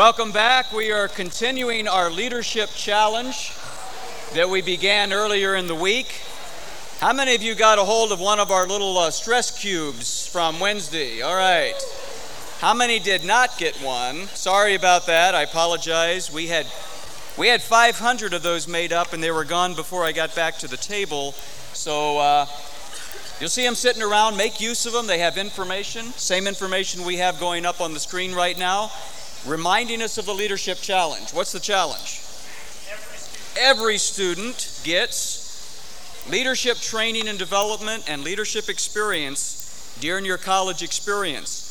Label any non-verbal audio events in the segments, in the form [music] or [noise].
Welcome back. We are continuing our leadership challenge that we began earlier in the week. How many of you got a hold of one of our little uh, stress cubes from Wednesday? All right. How many did not get one? Sorry about that. I apologize. We had we had 500 of those made up, and they were gone before I got back to the table. So uh, you'll see them sitting around. Make use of them. They have information, same information we have going up on the screen right now, reminding us of the leadership challenge. What's the challenge? Every student gets leadership training and development and leadership experience during your college experience.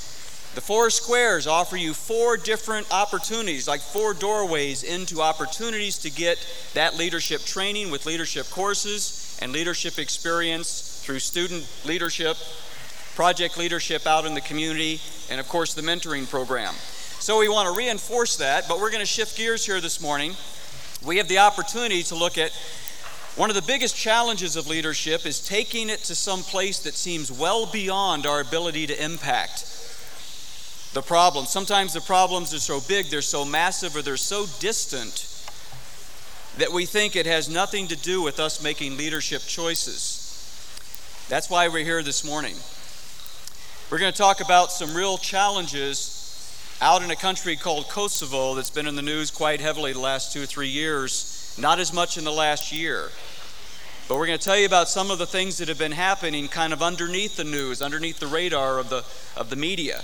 The four squares offer you four different opportunities, like four doorways into opportunities to get that leadership training with leadership courses and leadership experience through student leadership, project leadership out in the community, and of course the mentoring program. So we want to reinforce that, but we're going to shift gears here this morning. We have the opportunity to look at one of the biggest challenges of leadership is taking it to some place that seems well beyond our ability to impact the problem. Sometimes the problems are so big, they're so massive, or they're so distant that we think it has nothing to do with us making leadership choices. That's why we're here this morning. We're going to talk about some real challenges out in a country called Kosovo that's been in the news quite heavily the last two or three years, not as much in the last year. But we're going to tell you about some of the things that have been happening kind of underneath the news, underneath the radar of the, of the media.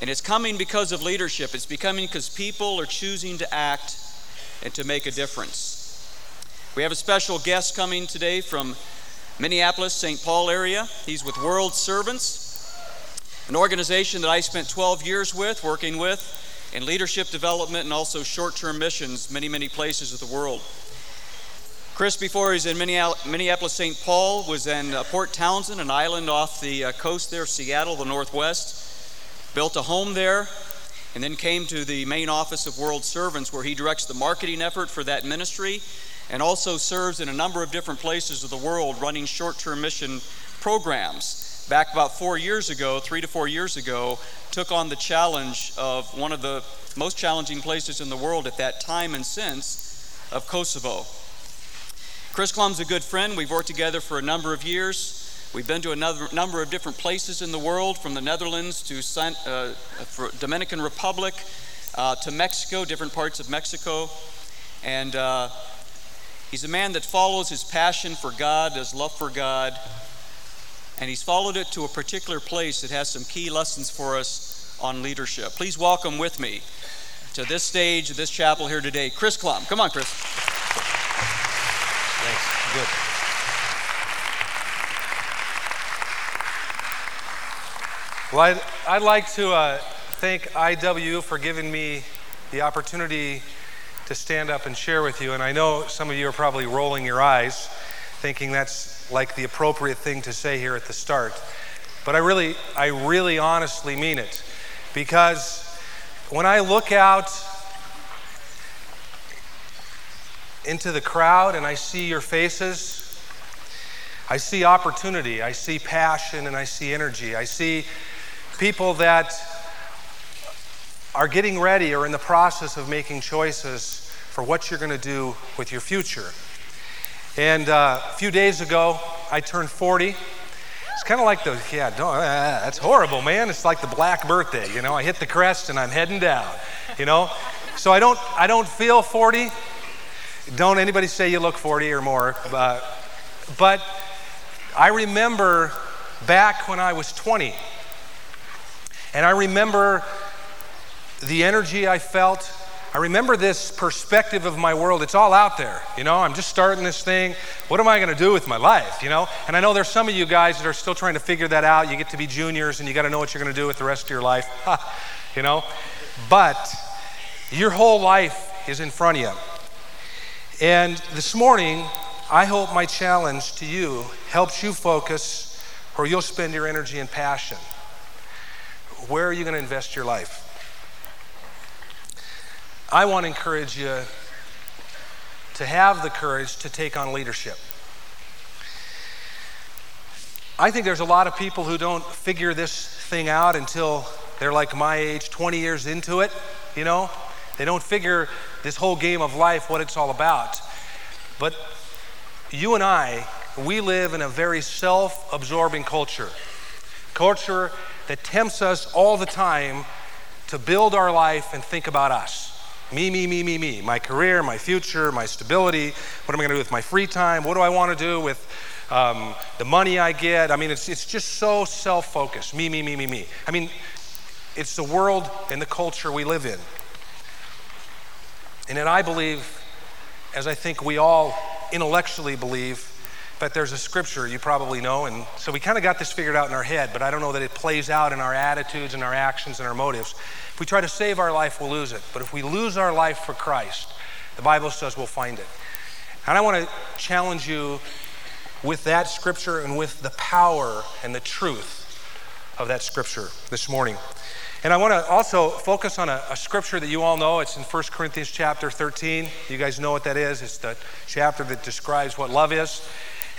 And it's coming because of leadership. It's becoming because people are choosing to act and to make a difference. We have a special guest coming today from Minneapolis, St. Paul area. He's with World Servants, an organization that I spent 12 years with, working with in leadership development and also short term missions, many, many places of the world. Chris, before he's in Minneapolis, St. Paul, was in uh, Port Townsend, an island off the uh, coast there of Seattle, the Northwest built a home there, and then came to the main office of World Servants, where he directs the marketing effort for that ministry and also serves in a number of different places of the world running short term mission programs. Back about four years ago, three to four years ago, took on the challenge of one of the most challenging places in the world at that time and since of Kosovo. Chris Clum's a good friend. We've worked together for a number of years. We've been to a number of different places in the world, from the Netherlands to uh, Dominican Republic uh, to Mexico, different parts of Mexico. And uh, he's a man that follows his passion for God, his love for God, and he's followed it to a particular place that has some key lessons for us on leadership. Please welcome with me to this stage, this chapel here today, Chris Clum. Come on, Chris. Thanks. Good. Well, I'd, I'd like to uh, thank IW for giving me the opportunity to stand up and share with you. And I know some of you are probably rolling your eyes, thinking that's like the appropriate thing to say here at the start. But I really, I really honestly mean it. Because when I look out into the crowd and I see your faces, I see opportunity, I see passion, and I see energy. I see people that are getting ready or in the process of making choices for what you're going to do with your future. And uh, a few days ago, I turned 40. It's kind of like the, yeah, uh, that's horrible, man. It's like the black birthday, you know. I hit the crest and I'm heading down, you know. So I don't, I don't feel 40. Don't anybody say you look 40 or more. Uh, but I remember back when I was 20 and I remember the energy I felt. I remember this perspective of my world. It's all out there. You know, I'm just starting this thing. What am I going to do with my life? You know? And I know there's some of you guys that are still trying to figure that out. You get to be juniors and you got to know what you're going to do with the rest of your life. [laughs] you know? But your whole life is in front of you. And this morning, I hope my challenge to you helps you focus where you'll spend your energy and passion. Where are you going to invest your life? I want to encourage you to have the courage to take on leadership. I think there's a lot of people who don't figure this thing out until they're like my age, 20 years into it. you know? They don't figure this whole game of life, what it's all about. But you and I, we live in a very self absorbing culture. Culture that tempts us all the time to build our life and think about us. Me, me, me, me, me. My career, my future, my stability. What am I going to do with my free time? What do I want to do with um, the money I get? I mean, it's, it's just so self focused. Me, me, me, me, me. I mean, it's the world and the culture we live in. And then I believe, as I think we all intellectually believe, but there's a scripture you probably know, and so we kind of got this figured out in our head, but I don't know that it plays out in our attitudes and our actions and our motives. If we try to save our life, we'll lose it. But if we lose our life for Christ, the Bible says we'll find it. And I want to challenge you with that scripture and with the power and the truth of that scripture this morning. And I want to also focus on a, a, scripture that you all know. It's in 1 Corinthians chapter 13. You guys know what that is. It's the chapter that describes what love is.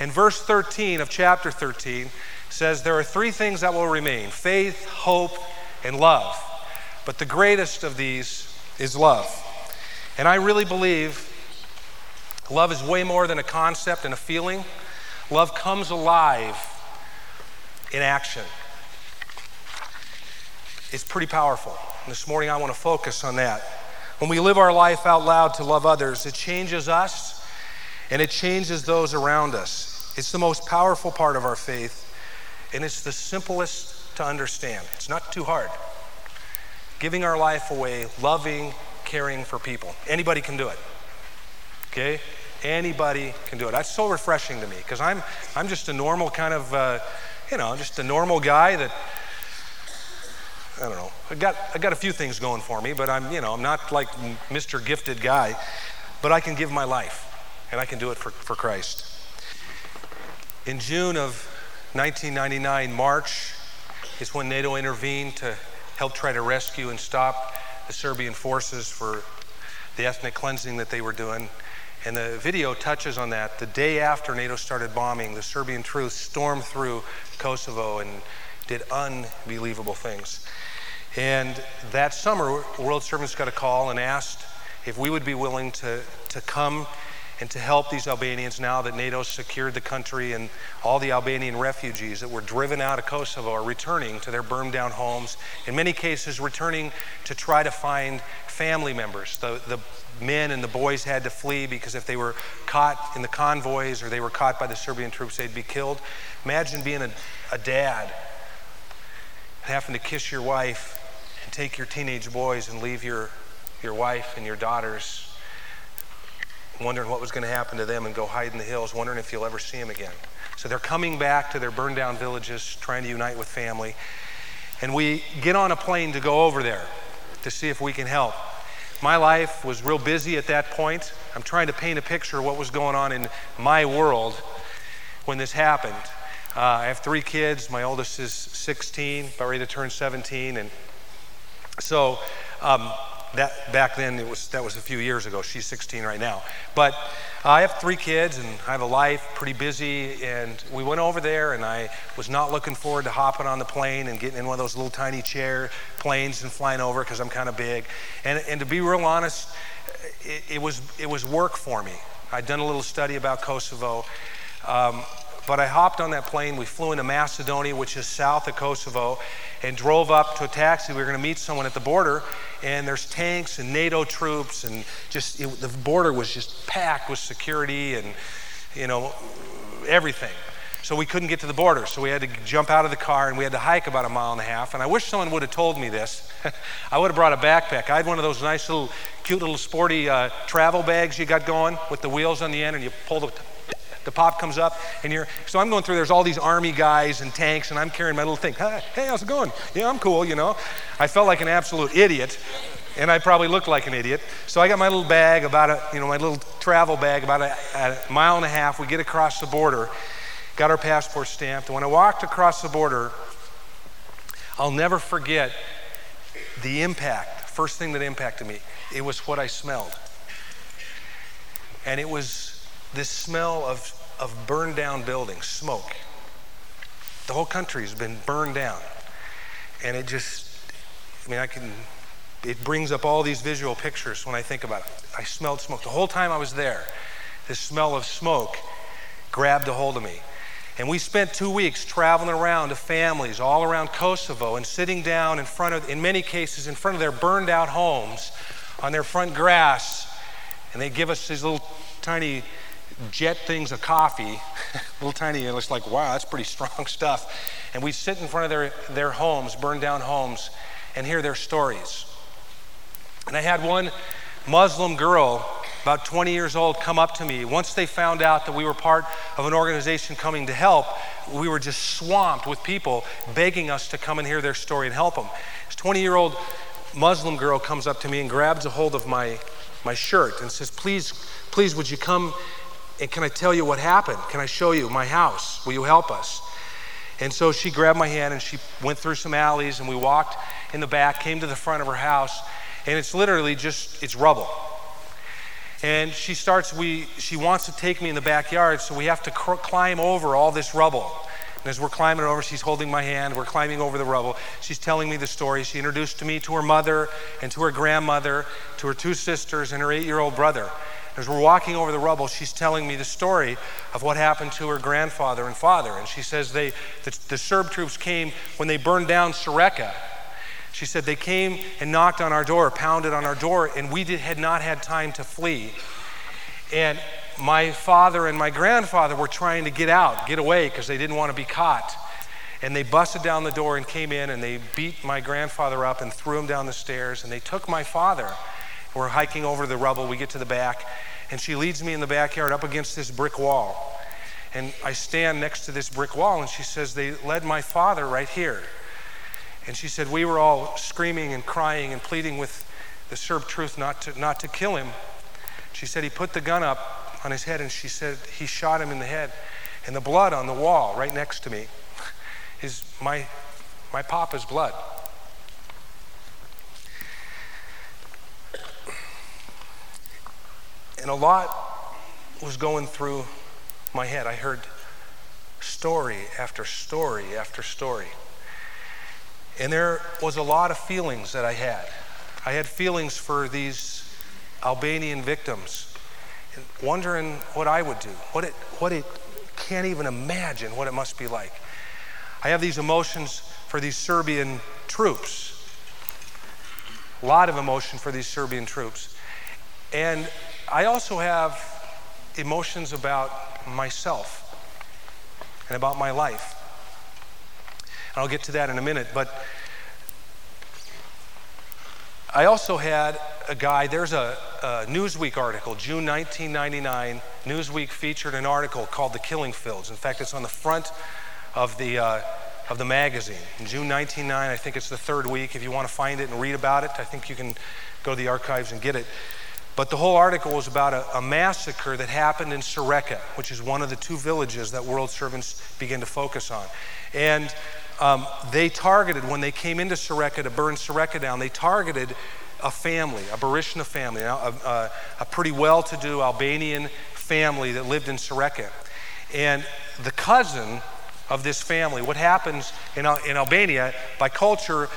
And verse 13 of chapter 13 says, There are three things that will remain faith, hope, and love. But the greatest of these is love. And I really believe love is way more than a concept and a feeling. Love comes alive in action. It's pretty powerful. And this morning I want to focus on that. When we live our life out loud to love others, it changes us and it changes those around us. It's the most powerful part of our faith, and it's the simplest to understand. It's not too hard. Giving our life away, loving, caring for people. Anybody can do it. Okay? Anybody can do it. That's so refreshing to me because I'm, I'm just a normal kind of, uh, you know, just a normal guy that, I don't know, I got, I got a few things going for me, but I'm, you know, I'm not like Mr. Gifted guy, but I can give my life and I can do it for, for Christ. In June of 1999, March, is when NATO intervened to help try to rescue and stop the Serbian forces for the ethnic cleansing that they were doing. And the video touches on that. The day after NATO started bombing, the Serbian troops stormed through Kosovo and did unbelievable things. And that summer, World Servants got a call and asked if we would be willing to, to come and to help these Albanians now that NATO secured the country and all the Albanian refugees that were driven out of Kosovo are returning to their burned down homes, in many cases, returning to try to find family members. The, the men and the boys had to flee because if they were caught in the convoys or they were caught by the Serbian troops, they'd be killed. Imagine being a, a dad having to kiss your wife and take your teenage boys and leave your, your wife and your daughters wondering what was going to happen to them and go hide in the hills, wondering if you'll ever see them again. So they're coming back to their burned down villages, trying to unite with family. And we get on a plane to go over there to see if we can help. My life was real busy at that point. I'm trying to paint a picture of what was going on in my world when this happened. Uh, I have three kids. My oldest is 16, about ready to turn 17. And so, um, that back then it was that was a few years ago. She's 16 right now. But I have three kids and I have a life, pretty busy. And we went over there, and I was not looking forward to hopping on the plane and getting in one of those little tiny chair planes and flying over because I'm kind of big. And and to be real honest, it, it, was it was work for me. I'd done a little study about Kosovo. Um, but I hopped on that plane. We flew into Macedonia, which is south of Kosovo, and drove up to a taxi. We were going to meet someone at the border, and there's tanks and NATO troops, and just it, the border was just packed with security and you know everything. So we couldn't get to the border. So we had to jump out of the car and we had to hike about a mile and a half. And I wish someone would have told me this. [laughs] I would have brought a backpack. I had one of those nice little, cute little sporty uh, travel bags you got going with the wheels on the end, and you pull the the pop comes up, and you're, so I'm going through, there's all these army guys and tanks, and I'm carrying my little thing. Hey, how's it going? Yeah, I'm cool, you know. I felt like an absolute idiot, and I probably looked like an idiot. So I got my little bag, about a, you know, my little travel bag, about a, a mile and a half. We get across the border, got our passport stamped, and when I walked across the border, I'll never forget the impact, first thing that impacted me. It was what I smelled. And it was this smell of, of burned down buildings, smoke. The whole country has been burned down. And it just, I mean, I can it brings up all these visual pictures when I think about it. I smelled smoke. The whole time I was there, this smell of smoke grabbed a hold of me. And we spent two weeks traveling around to families all around Kosovo and sitting down in front of, in many cases, in front of their burned out homes on their front grass. And they give us these little tiny jet things of coffee, [laughs] little tiny, and it's like, wow, that's pretty strong [laughs] stuff. And we sit in front of their, their homes, burned down homes, and hear their stories. And I had one Muslim girl, about 20 years old, come up to me. Once they found out that we were part of an organization coming to help, we were just swamped with people begging us to come and hear their story and help them. This 20 year old Muslim girl comes up to me and grabs a hold of my, my shirt and says, Please, please, would you come and can I tell you what happened? Can I show you my house? Will you help us? And so she grabbed my hand and she went through some alleys and we walked in the back, came to the front of her house, and it's literally just it's rubble. And she starts we she wants to take me in the backyard, so we have to cr- climb over all this rubble. And as we're climbing over, she's holding my hand. We're climbing over the rubble. She's telling me the story. She introduced me to her mother and to her grandmother, to her two sisters, and her eight year old brother. As we're walking over the rubble, she's telling me the story of what happened to her grandfather and father. And she says they, the, the Serb troops came when they burned down Sareka. She said they came and knocked on our door, pounded on our door, and we did, had not had time to flee. And my father and my grandfather were trying to get out, get away, because they didn't want to be caught. And they busted down the door and came in and they beat my grandfather up and threw him down the stairs. And they took my father. We're hiking over the rubble. We get to the back. And she leads me in the backyard up against this brick wall. And I stand next to this brick wall and she says, They led my father right here. And she said, We were all screaming and crying and pleading with the Serb truth not to, not to kill him. She said, He put the gun up on his head and she said, He shot him in the head. And the blood on the wall right next to me is my, my papa's blood. And a lot was going through my head. I heard story after story after story. And there was a lot of feelings that I had. I had feelings for these Albanian victims, wondering what I would do, what it, what it can't even imagine what it must be like. I have these emotions for these Serbian troops, a lot of emotion for these Serbian troops. And I also have emotions about myself and about my life. And I'll get to that in a minute. But I also had a guy, there's a, a, Newsweek article, June 1999. Newsweek featured an article called The Killing Fields. In fact, it's on the front of the, uh, of the magazine. In June 1999, I think it's the third week. If you want to find it and read about it, I think you can go to the archives and get it. But the whole article was about a, a massacre that happened in Sareka, which is one of the two villages that World Servants began to focus on. And um, they targeted, when they came into Sareka to burn Sareka down, they targeted a family, a Berisha family, a, a, a pretty well to do Albanian family that lived in Sareka. And the cousin of this family, what happens in, in Albania, by culture,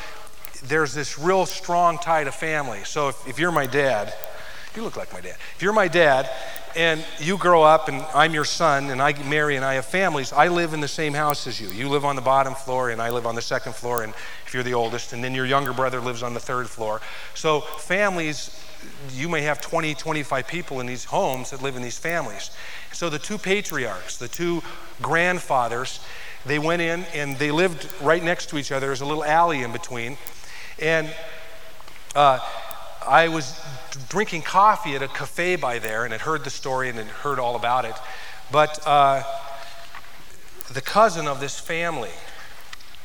there's this real strong tie to family. So if, if you're my dad, you look like my dad. If you're my dad and you grow up and I'm your son and I marry and I have families, I live in the same house as you. You live on the bottom floor and I live on the second floor, and if you're the oldest, and then your younger brother lives on the third floor. So, families, you may have 20, 25 people in these homes that live in these families. So, the two patriarchs, the two grandfathers, they went in and they lived right next to each other. There's a little alley in between. And uh, I was drinking coffee at a cafe by there and had heard the story and had heard all about it. But uh, the cousin of this family,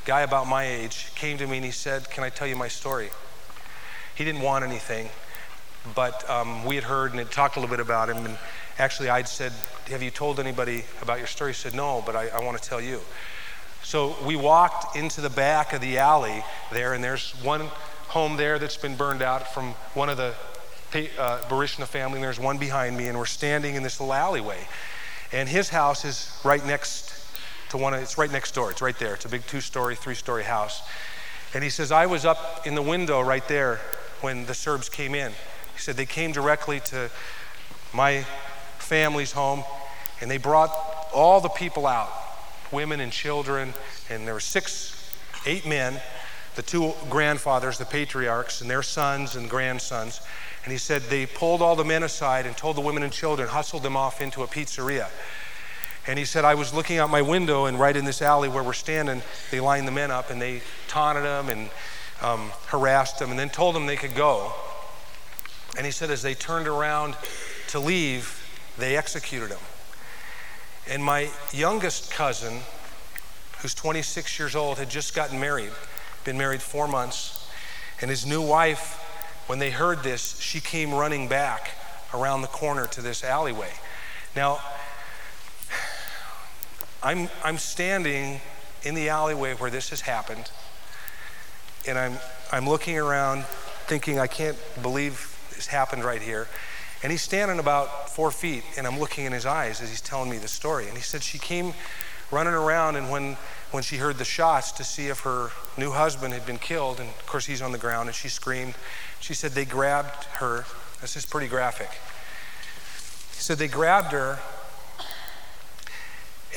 guy about my age, came to me and he said, Can I tell you my story? He didn't want anything, but um, we had heard and had talked a little bit about him. And actually, I'd said, Have you told anybody about your story? He said, No, but I, I want to tell you. So we walked into the back of the alley there, and there's one home there that's been burned out from one of the uh, Berisha family. And there's one behind me, and we're standing in this little alleyway. And his house is right next to one of, it's right next door. It's right there. It's a big two story, three story house. And he says, I was up in the window right there when the Serbs came in. He said they came directly to my family's home and they brought all the people out women and children, and there were six, eight men, the two grandfathers, the patriarchs, and their sons and grandsons. And he said they pulled all the men aside and told the women and children, hustled them off into a pizzeria. And he said, I was looking out my window, and right in this alley where we're standing, they lined the men up and they taunted them and um, harassed them and then told them they could go. And he said, as they turned around to leave, they executed him. And my youngest cousin, who's 26 years old, had just gotten married, been married four months. And his new wife, when they heard this, she came running back around the corner to this alleyway. Now, I'm, I'm standing in the alleyway where this has happened, and I'm, I'm looking around thinking, I can't believe this happened right here. And he's standing about four feet, and I'm looking in his eyes as he's telling me the story. And he said she came running around, and when, when she heard the shots to see if her new husband had been killed, and of course he's on the ground, and she screamed, she said they grabbed her. This is pretty graphic. He said they grabbed her,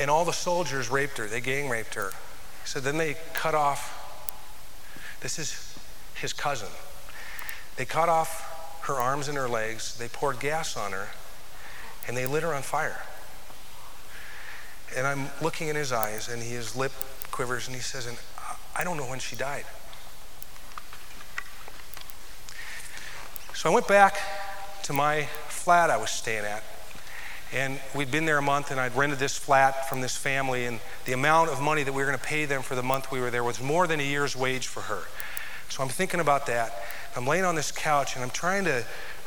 and all the soldiers raped her. They gang raped her. He said then they cut off, this is his cousin. They cut off her arms and her legs, they poured gas on her, and they lit her on fire. And I'm looking in his eyes, and his lip quivers, and he says, and I don't know when she died. So I went back to my flat I was staying at, and we'd been there a month, and I'd rented this flat from this family, and the amount of money that we were going to pay them for the month we were there was more than a year's wage for her. So I'm thinking about that. I'm laying on this couch and I'm trying to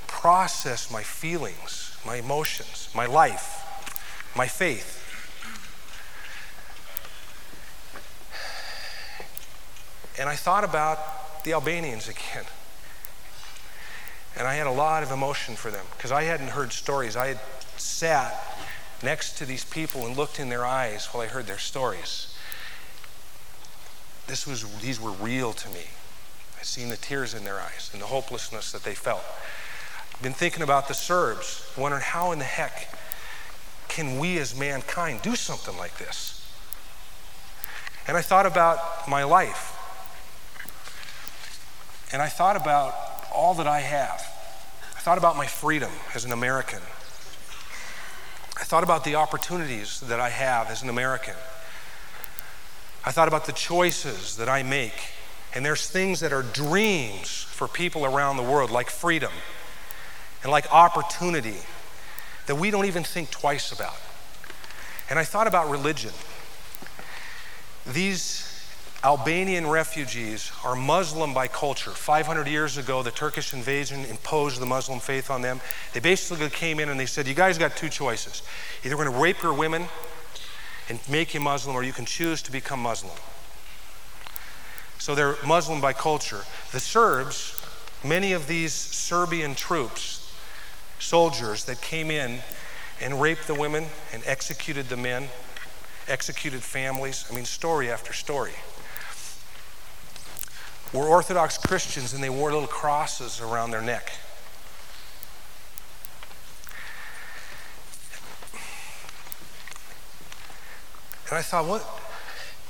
process my feelings, my emotions, my life, my faith. And I thought about the Albanians again. [laughs] And I had a lot of emotion for them because I hadn't heard stories. I had sat next to these people and looked in their eyes while I heard their stories. This was, these were real to me. I've seen the tears in their eyes and the hopelessness that they felt. I've been thinking about the Serbs, wondering how in the heck can we as mankind do something like this? And I thought about my life. And I thought about all that I have. I thought about my freedom as an American. I thought about the opportunities that I have as an American. I thought about the choices that I make and there's things that are dreams for people around the world, like freedom and like opportunity, that we don't even think twice about. And I thought about religion. These Albanian refugees are Muslim by culture. 500 years ago, the Turkish invasion imposed the Muslim faith on them. They basically came in and they said, You guys got two choices. Either we're going to rape your women and make you Muslim, or you can choose to become Muslim. So they're Muslim by culture. The Serbs, many of these Serbian troops, soldiers that came in and raped the women and executed the men, executed families. I mean, story after story. Were Orthodox Christians and they wore little crosses around their neck. And I thought, what?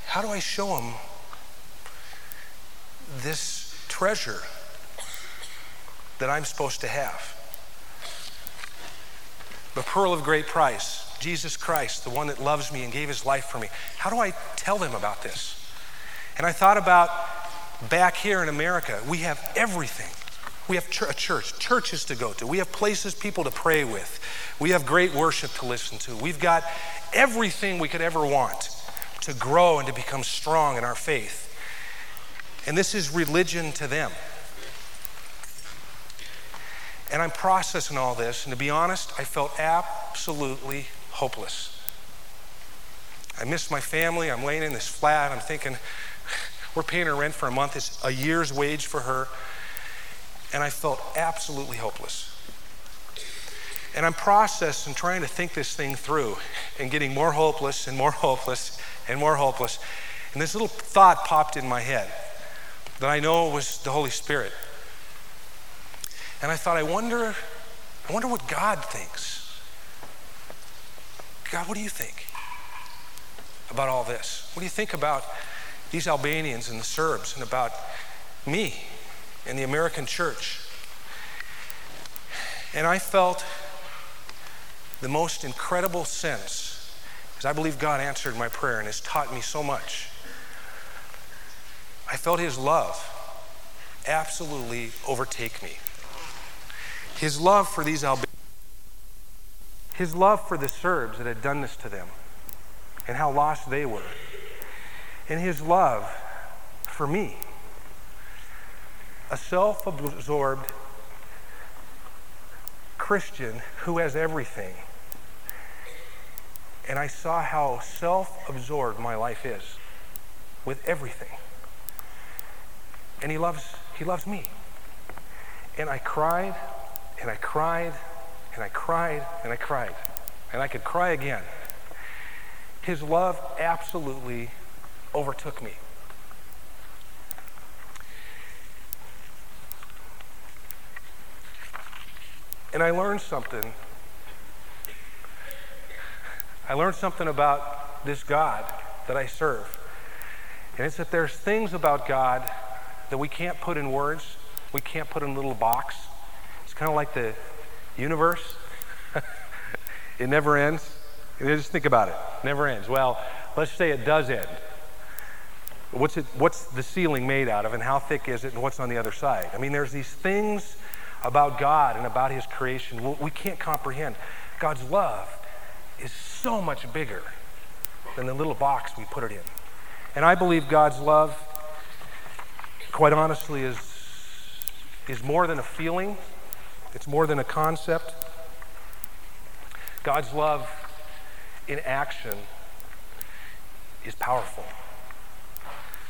How do I show them this treasure that I'm supposed to have. The pearl of great price, Jesus Christ, the one that loves me and gave his life for me. How do I tell them about this? And I thought about back here in America, we have everything. We have a church, churches to go to. We have places people to pray with. We have great worship to listen to. We've got everything we could ever want to grow and to become strong in our faith. And this is religion to them. And I'm processing all this, and to be honest, I felt absolutely hopeless. I missed my family. I'm laying in this flat. I'm thinking, we're paying her rent for a month. It's a year's wage for her. And I felt absolutely hopeless. And I'm processing, trying to think this thing through, and getting more hopeless and more hopeless and more hopeless. And this little thought popped in my head that I know was the Holy Spirit. And I thought, I wonder, I wonder what God thinks. God, what do you think about all this? What do you think about these Albanians and the Serbs and about me and the American church? And I felt the most incredible sense, because I believe God answered my prayer and has taught me so much. I felt His love absolutely overtake me. His love for these Albanians, his love for the Serbs that had done this to them, and how lost they were, and his love for me, a self absorbed Christian who has everything. And I saw how self absorbed my life is with everything. And he loves, he loves me. And I cried and I cried and I cried and I cried. And I could cry again. His love absolutely overtook me. And I learned something. I learned something about this God that I serve. And it's that there's things about God that we can't put in words, we can't put in a little box It's kind of like the universe. [laughs] it never ends. Just think about it. Never ends. Well, let's say it does end. What's, it, what's the ceiling made out of, and how thick is it, and what's on the other side? I mean, there's these things about God and about His creation we can't comprehend. God's love is so much bigger than the little box we put it in. And I believe God's love, quite honestly, is, is more than a feeling. It's more than a concept. God's love in action is powerful.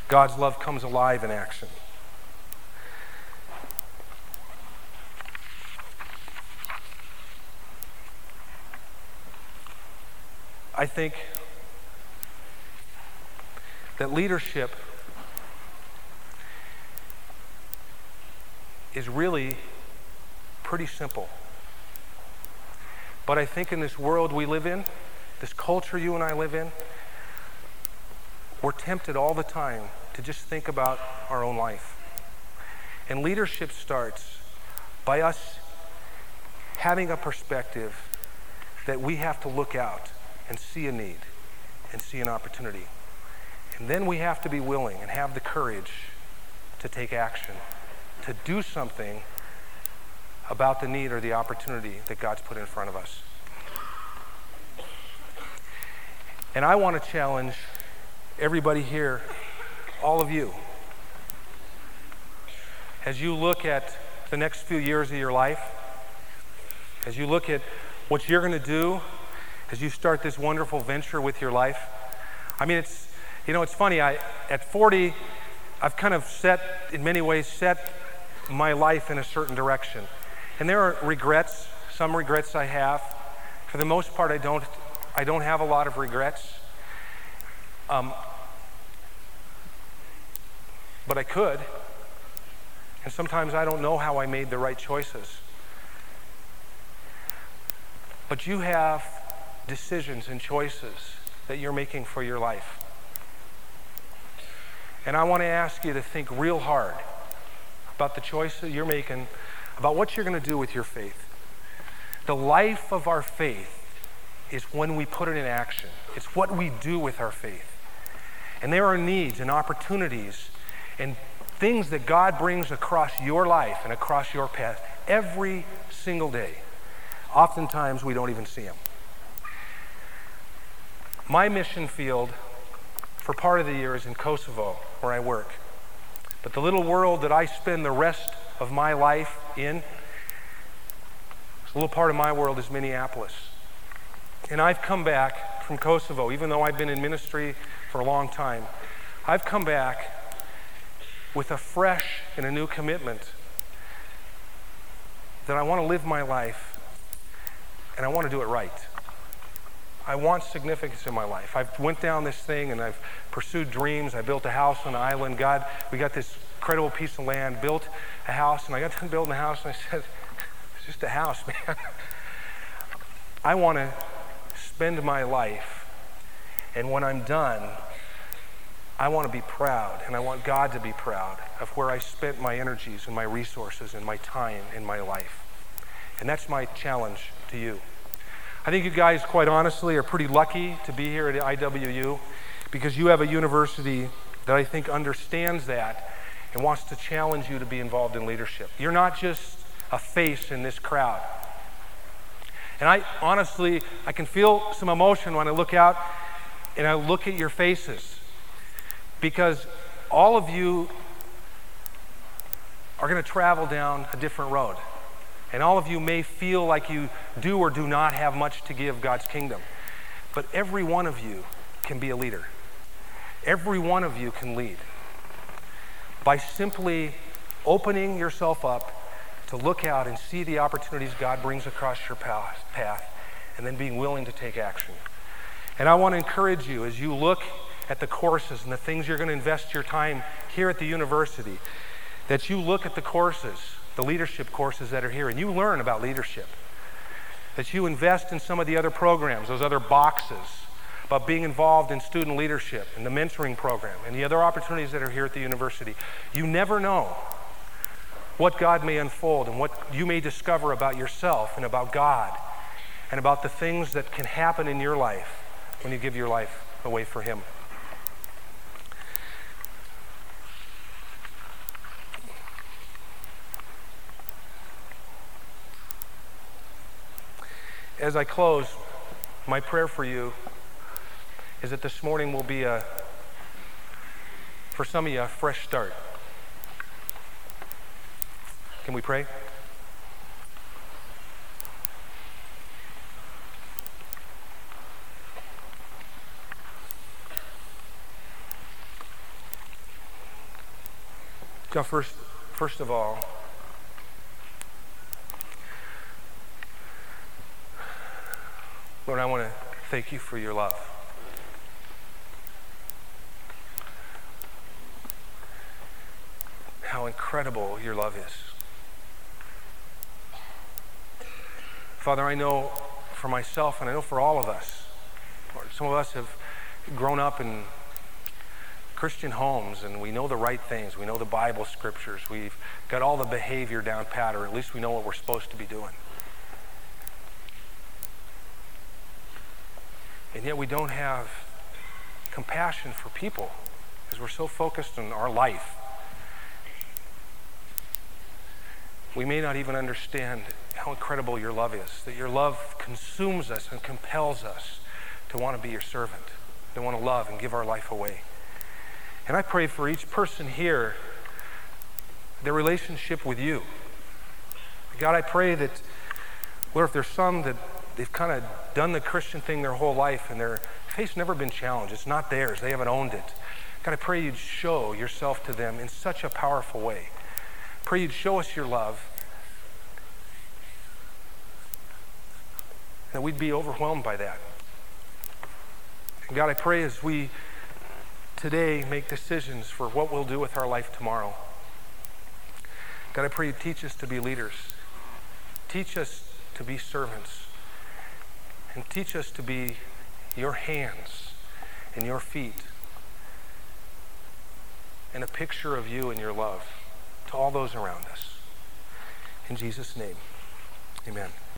God's love comes alive in action. I think that leadership is really pretty simple. But I think in this world we live in, this culture you and I live in, we're tempted all the time to just think about our own life. And leadership starts by us having a perspective that we have to look out and see a need and see an opportunity. And then we have to be willing and have the courage to take action, to do something about the need or the opportunity that God's put in front of us. And I want to challenge everybody here, all of you, as you look at the next few years of your life, as you look at what you're going to do as you start this wonderful venture with your life. I mean, it's, you know, it's funny. I, at 40, I've kind of set, in many ways, set my life in a certain direction. And there are regrets, some regrets I have. For the most part, I don't, I don't have a lot of regrets. Um, but I could. And sometimes I don't know how I made the right choices. But you have decisions and choices that you're making for your life. And I want to ask you to think real hard about the choices you're making about what you're going to do with your faith. The life of our faith is when we put it in action, it's what we do with our faith. And there are needs and opportunities and things that God brings across your life and across your path every single day. Oftentimes, we don't even see them. My mission field for part of the year is in Kosovo, where I work. But the little world that I spend the rest of my life in. A little part of my world is Minneapolis. And I've come back from Kosovo, even though I've been in ministry for a long time. I've come back with a fresh and a new commitment that I want to live my life and I want to do it right. I want significance in my life. I've went down this thing and I've pursued dreams. I built a house on an island. God, we got this incredible piece of land, built a house, and I got done building the house, and I said, it's just a house, [laughs] man. I want to spend my life, and when I'm done, I want to be proud, and I want God to be proud of where I spent my energies and my resources and my time in my life. And that's my challenge to you. I think you guys, quite honestly, are pretty lucky to be here at IWU because you have a university that I think understands that and wants to challenge you to be involved in leadership. You're not just a face in this crowd. And I honestly, I can feel some emotion when I look out and I look at your faces because all of you are going to travel down a different road. And all of you may feel like you do or do not have much to give God's kingdom. But every one of you can be a leader. Every one of you can lead by simply opening yourself up to look out and see the opportunities God brings across your path and then being willing to take action. And I want to encourage you as you look at the courses and the things you're going to invest your time here at the university, that you look at the courses, the leadership courses that are here, and you learn about leadership. That you invest in some of the other programs, those other boxes, about being involved in student leadership and the mentoring program and the other opportunities that are here at the university. You never know what God may unfold and what you may discover about yourself and about God and about the things that can happen in your life when you give your life away for Him. As I close, my prayer for you is that this morning will be a, for some of you, a fresh start. Can we pray? God, first, first of all, Lord, I want to thank you for your love. How incredible your love is. Father, I know for myself and I know for all of us, Lord, some of us have grown up in Christian homes and we know the right things. We know the Bible scriptures. We've got all the behavior down pat, or at least we know what we're supposed to be doing. And yet we don't have compassion for people because we're so focused on our life. We may not even understand how incredible your love is, that your love consumes us and compels us to want to be your servant, to want to love and give our life away. And I pray for each person here, their relationship with you. God, I pray that, Lord, if there's some that they've kind of done the Christian thing their whole life and their faith's never been challenged. It's not theirs. They haven't owned it. God, I pray you'd show yourself to them in such a powerful way. Pray you'd show us your love. That we'd be overwhelmed by that. And God, I pray as we today make decisions for what we'll do with our life tomorrow. God, I pray you teach us to be leaders. Teach us to be servants and teach us to be your hands and your feet and a picture of you and your love to all those around us. In Jesus' name, amen.